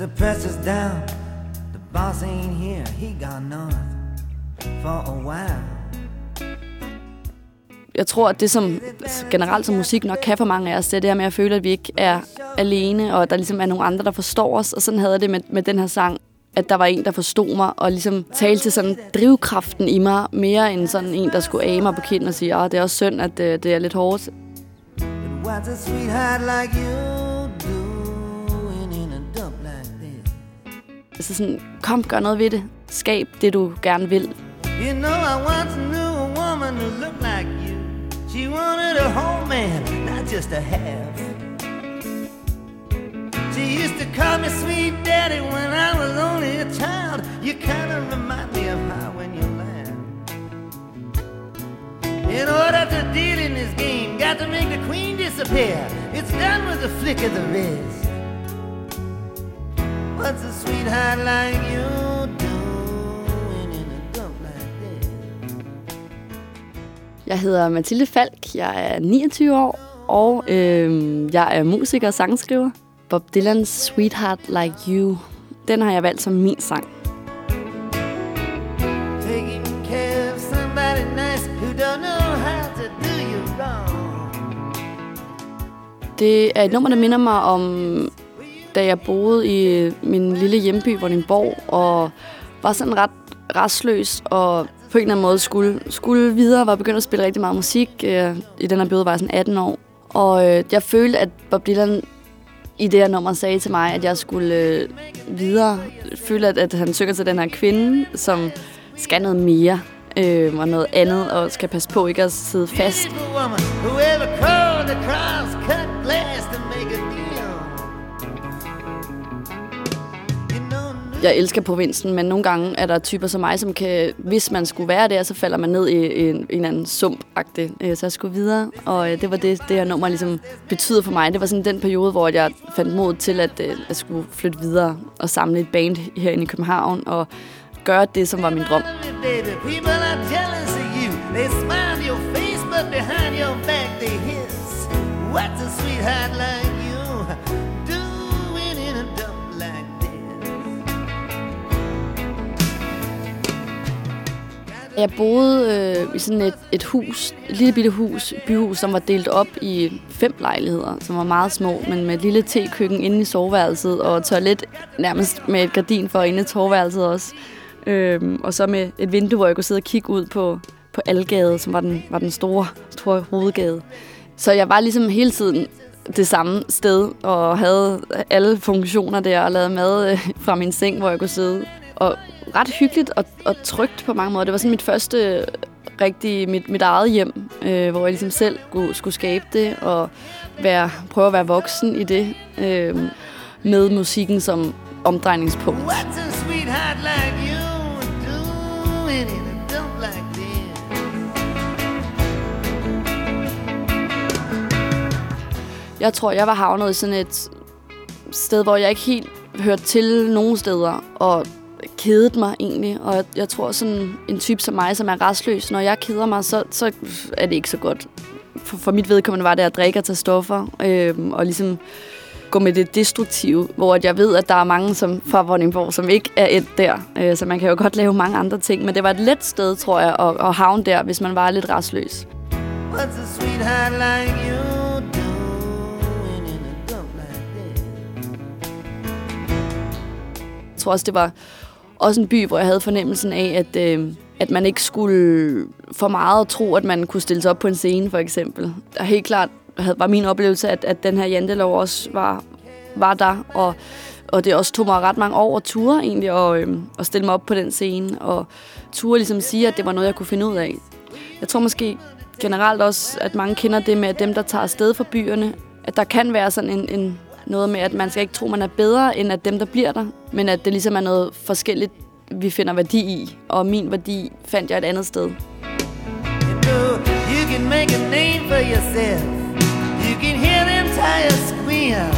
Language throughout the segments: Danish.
the pressure's down. The boss ain't here, he gone north for a while. Jeg tror, at det som generelt som musik nok kan for mange af os, det er det her med at føle, at vi ikke er alene, og at der ligesom er nogle andre, der forstår os. Og sådan havde jeg det med, med den her sang, at der var en, der forstod mig, og ligesom talte til sådan drivkraften i mig, mere end sådan en, der skulle age mig på kinden og sige, at det er også synd, at det, det er lidt hårdt. But what's a sweetheart like you Altså sådan, kom, gør noget ved det. Skab det, du gerne vil. You know, I once knew a woman who looked like you. She wanted a whole man, not just a half. She used to call me sweet daddy when I was only a child. You kind of remind me of her when you laugh. In order to deal in this game, got to make the queen disappear. It's done with a flick of the wrist. What's a sweetheart like you doing in a dump like this? Jeg hedder Mathilde Falk, jeg er 29 år, og øh, jeg er musiker og sangskriver. Bob Dylan's Sweetheart Like You, den har jeg valgt som min sang. Taking care of somebody nice who don't know how to do you wrong. Det er et nummer, der minder mig om, da jeg boede i min lille hjemby, Vordingborg, og var sådan ret restløs, og på en eller anden måde skulle, skulle videre, var begyndt at spille rigtig meget musik. Øh, I den her periode var jeg sådan 18 år. Og øh, jeg følte, at Bob Dylan i det her nummer sagde til mig, at jeg skulle øh, videre. Føle, at, at han søger til den her kvinde, som skal noget mere øh, og noget andet, og skal passe på ikke at sidde fast. Woman, Jeg elsker provinsen, men nogle gange er der typer som mig, som kan, hvis man skulle være der, så falder man ned i, en, en anden sump -agtig. Øh, så jeg skulle videre, og øh, det var det, det her nummer ligesom betyder for mig. Det var sådan den periode, hvor jeg fandt mod til, at øh, jeg skulle flytte videre og samle et band herinde i København, og gøre det, som var min drøm. What's a sweetheart like? Jeg boede øh, i sådan et, et hus, et lille bitte hus, byhus, som var delt op i fem lejligheder, som var meget små, men med et lille tekøkken inde i soveværelset, og toilet nærmest med et gardin for inde i soveværelset også. Øhm, og så med et vindue, hvor jeg kunne sidde og kigge ud på, på Algade, som var den, var den store, store hovedgade. Så jeg var ligesom hele tiden det samme sted, og havde alle funktioner der, og lavede mad øh, fra min seng, hvor jeg kunne sidde. Og ret hyggeligt og, og trygt på mange måder. Det var sådan mit første rigtig mit, mit eget hjem, øh, hvor jeg ligesom selv skulle, skulle skabe det, og være, prøve at være voksen i det, øh, med musikken som omdrejningspunkt. Jeg tror, jeg var havnet i sådan et sted, hvor jeg ikke helt hørte til nogen steder, og kedede mig egentlig. Og jeg, jeg tror, sådan en type som mig, som er restløs, når jeg keder mig, så, så er det ikke så godt. For, for mit vedkommende var det at drikke og tage stoffer, øh, og ligesom gå med det destruktive, hvor jeg ved, at der er mange som fra Vordingborg, som ikke er et der. Øh, så man kan jo godt lave mange andre ting, men det var et let sted, tror jeg, at, at havne der, hvis man var lidt restløs. What's a sweetheart like you? Jeg tror også, det var også en by, hvor jeg havde fornemmelsen af, at, øh, at man ikke skulle for meget tro, at man kunne stille sig op på en scene, for eksempel. Og helt klart var min oplevelse, at, at den her jantelov også var, var der, og, og det også tog mig ret mange år at ture egentlig, og, øh, og stille mig op på den scene, og ture ligesom sige, at det var noget, jeg kunne finde ud af. Jeg tror måske generelt også, at mange kender det med, at dem, der tager afsted fra byerne, at der kan være sådan en, en noget med, at man skal ikke tro, man er bedre, end at dem, der bliver der, men at det ligesom er noget forskelligt, vi finder værdi i, og min værdi fandt jeg et andet sted. You know, you can make a name for yourself. You can hear them tires squeal.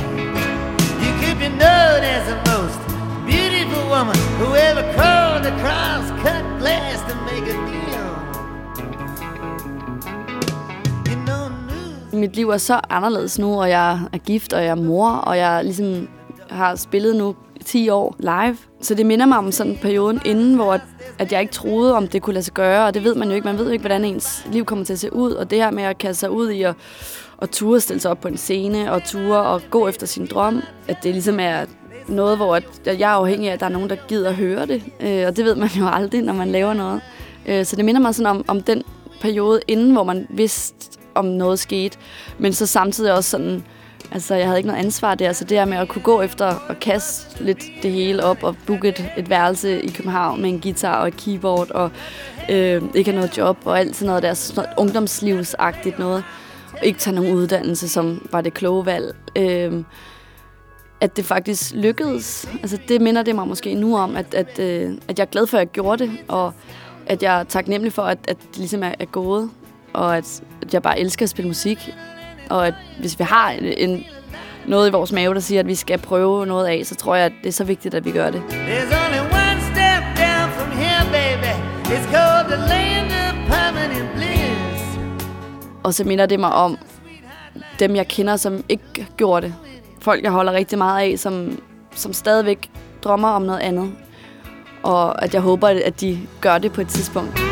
You could be known as the most beautiful woman who ever crawled across cut glass to make a deal. Mit liv er så anderledes nu, og jeg er gift, og jeg er mor, og jeg ligesom har spillet nu 10 år live. Så det minder mig om sådan perioden inden, hvor at, jeg ikke troede, om det kunne lade sig gøre, og det ved man jo ikke. Man ved jo ikke, hvordan ens liv kommer til at se ud, og det her med at kaste sig ud i at, at ture stille sig op på en scene, og ture og gå efter sin drøm, at det ligesom er noget, hvor at, at jeg er afhængig af, at der er nogen, der gider at høre det, øh, og det ved man jo aldrig, når man laver noget. Øh, så det minder mig sådan om, om den periode inden, hvor man vidste, om noget skete, men så samtidig også sådan, altså jeg havde ikke noget ansvar der, så det her med at kunne gå efter og kaste lidt det hele op og booke et, et værelse i København med en guitar og et keyboard og øh, ikke have noget job og alt sådan noget der, sådan noget ungdomslivsagtigt noget, og ikke tage nogen uddannelse, som var det kloge valg. Øh, at det faktisk lykkedes. Altså det minder det mig måske nu om, at, at, øh, at jeg er glad for, at jeg gjorde det, og at jeg er taknemmelig for, at, at det ligesom er, er gået, og at, at jeg bare elsker at spille musik. Og at hvis vi har en, en, noget i vores mave, der siger, at vi skal prøve noget af, så tror jeg, at det er så vigtigt, at vi gør det. Og så minder det mig om dem, jeg kender, som ikke gjorde det. Folk, jeg holder rigtig meget af, som, som stadigvæk drømmer om noget andet. Og at jeg håber, at de gør det på et tidspunkt.